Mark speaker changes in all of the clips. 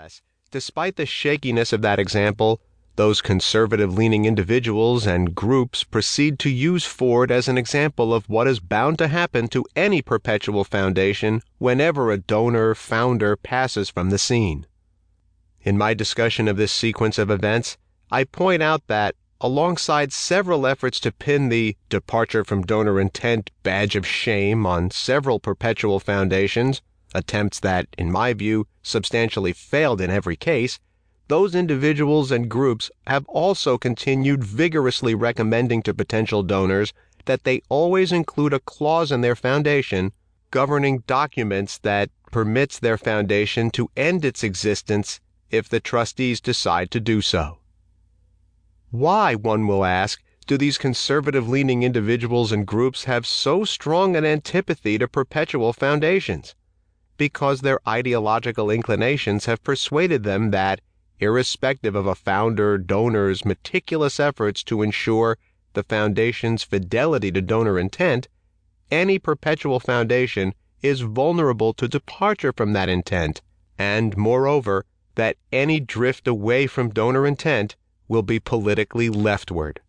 Speaker 1: Nevertheless, despite the shakiness of that example, those conservative leaning individuals and groups proceed to use Ford as an example of what is bound to happen to any perpetual foundation whenever a donor founder passes from the scene. In my discussion of this sequence of events, I point out that, alongside several efforts to pin the departure from donor intent badge of shame on several perpetual foundations, attempts that, in my view, substantially failed in every case, those individuals and groups have also continued vigorously recommending to potential donors that they always include a clause in their foundation governing documents that permits their foundation to end its existence if the trustees decide to do so. Why, one will ask, do these conservative leaning individuals and groups have so strong an antipathy to perpetual foundations? Because their ideological inclinations have persuaded them that irrespective of a founder donor's meticulous efforts to ensure the foundation's fidelity to donor intent, any perpetual foundation is vulnerable to departure from that intent, and, moreover, that any drift away from donor intent will be politically leftward.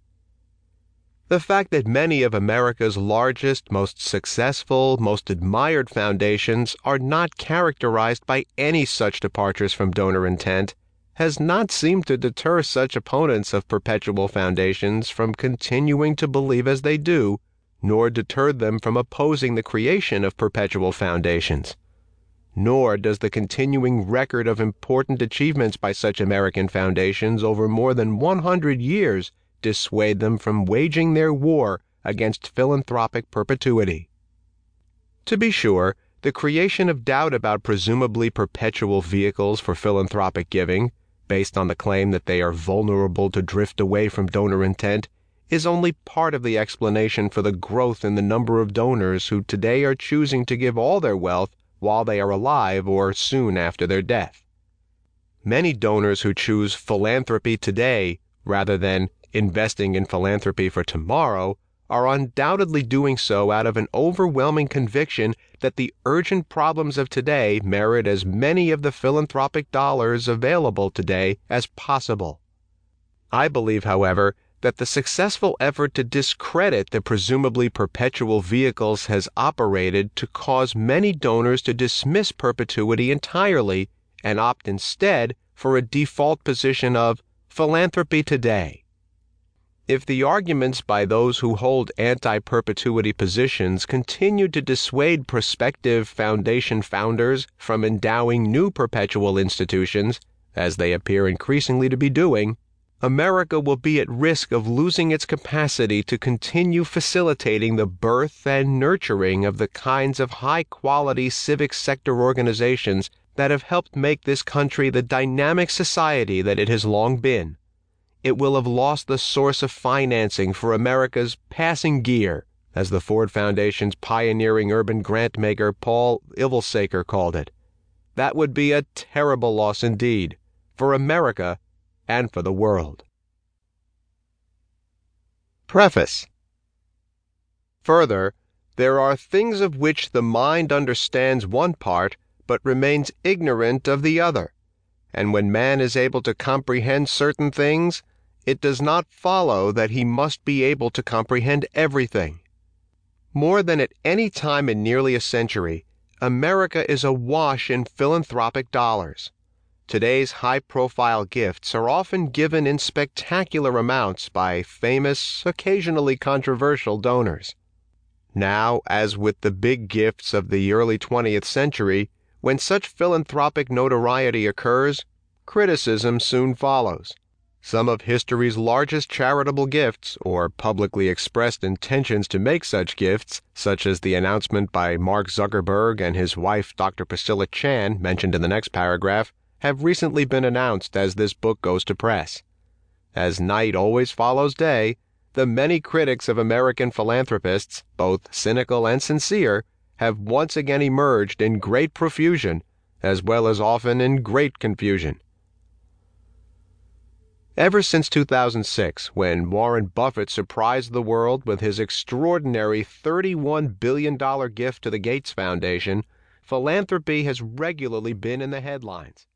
Speaker 1: The fact that many of America's largest, most successful, most admired foundations are not characterized by any such departures from donor intent has not seemed to deter such opponents of perpetual foundations from continuing to believe as they do, nor deterred them from opposing the creation of perpetual foundations. Nor does the continuing record of important achievements by such American foundations over more than 100 years dissuade them from waging their war against philanthropic perpetuity. To be sure, the creation of doubt about presumably perpetual vehicles for philanthropic giving based on the claim that they are vulnerable to drift away from donor intent, is only part of the explanation for the growth in the number of donors who today are choosing to give all their wealth while they are alive or soon after their death. Many donors who choose philanthropy today rather than investing in philanthropy for tomorrow are undoubtedly doing so out of an overwhelming conviction that the urgent problems of today merit as many of the philanthropic dollars available today as possible. I believe, however, that the successful effort to discredit the presumably perpetual vehicles has operated to cause many donors to dismiss perpetuity entirely and opt instead for a default position of philanthropy today. If the arguments by those who hold anti perpetuity positions continue to dissuade prospective foundation founders from endowing new perpetual institutions, as they appear increasingly to be doing, America will be at risk of losing its capacity to continue facilitating the birth and nurturing of the kinds of high quality civic sector organizations that have helped make this country the dynamic society that it has long been it will have lost the source of financing for America's passing gear, as the Ford Foundation's pioneering urban grant maker Paul Ylvisaker called it. That would be a terrible loss indeed, for America and for the world. Preface Further, there are things of which the mind understands one part but remains ignorant of the other, and when man is able to comprehend certain things, it does not follow that he must be able to comprehend everything. More than at any time in nearly a century, America is awash in philanthropic dollars. Today's high profile gifts are often given in spectacular amounts by famous, occasionally controversial donors. Now, as with the big gifts of the early 20th century, when such philanthropic notoriety occurs, criticism soon follows. Some of history's largest charitable gifts, or publicly expressed intentions to make such gifts, such as the announcement by Mark Zuckerberg and his wife Dr. Priscilla Chan, mentioned in the next paragraph, have recently been announced as this book goes to press. As night always follows day, the many critics of American philanthropists, both cynical and sincere, have once again emerged in great profusion, as well as often in great confusion. Ever since 2006, when Warren Buffett surprised the world with his extraordinary $31 billion gift to the Gates Foundation, philanthropy has regularly been in the headlines.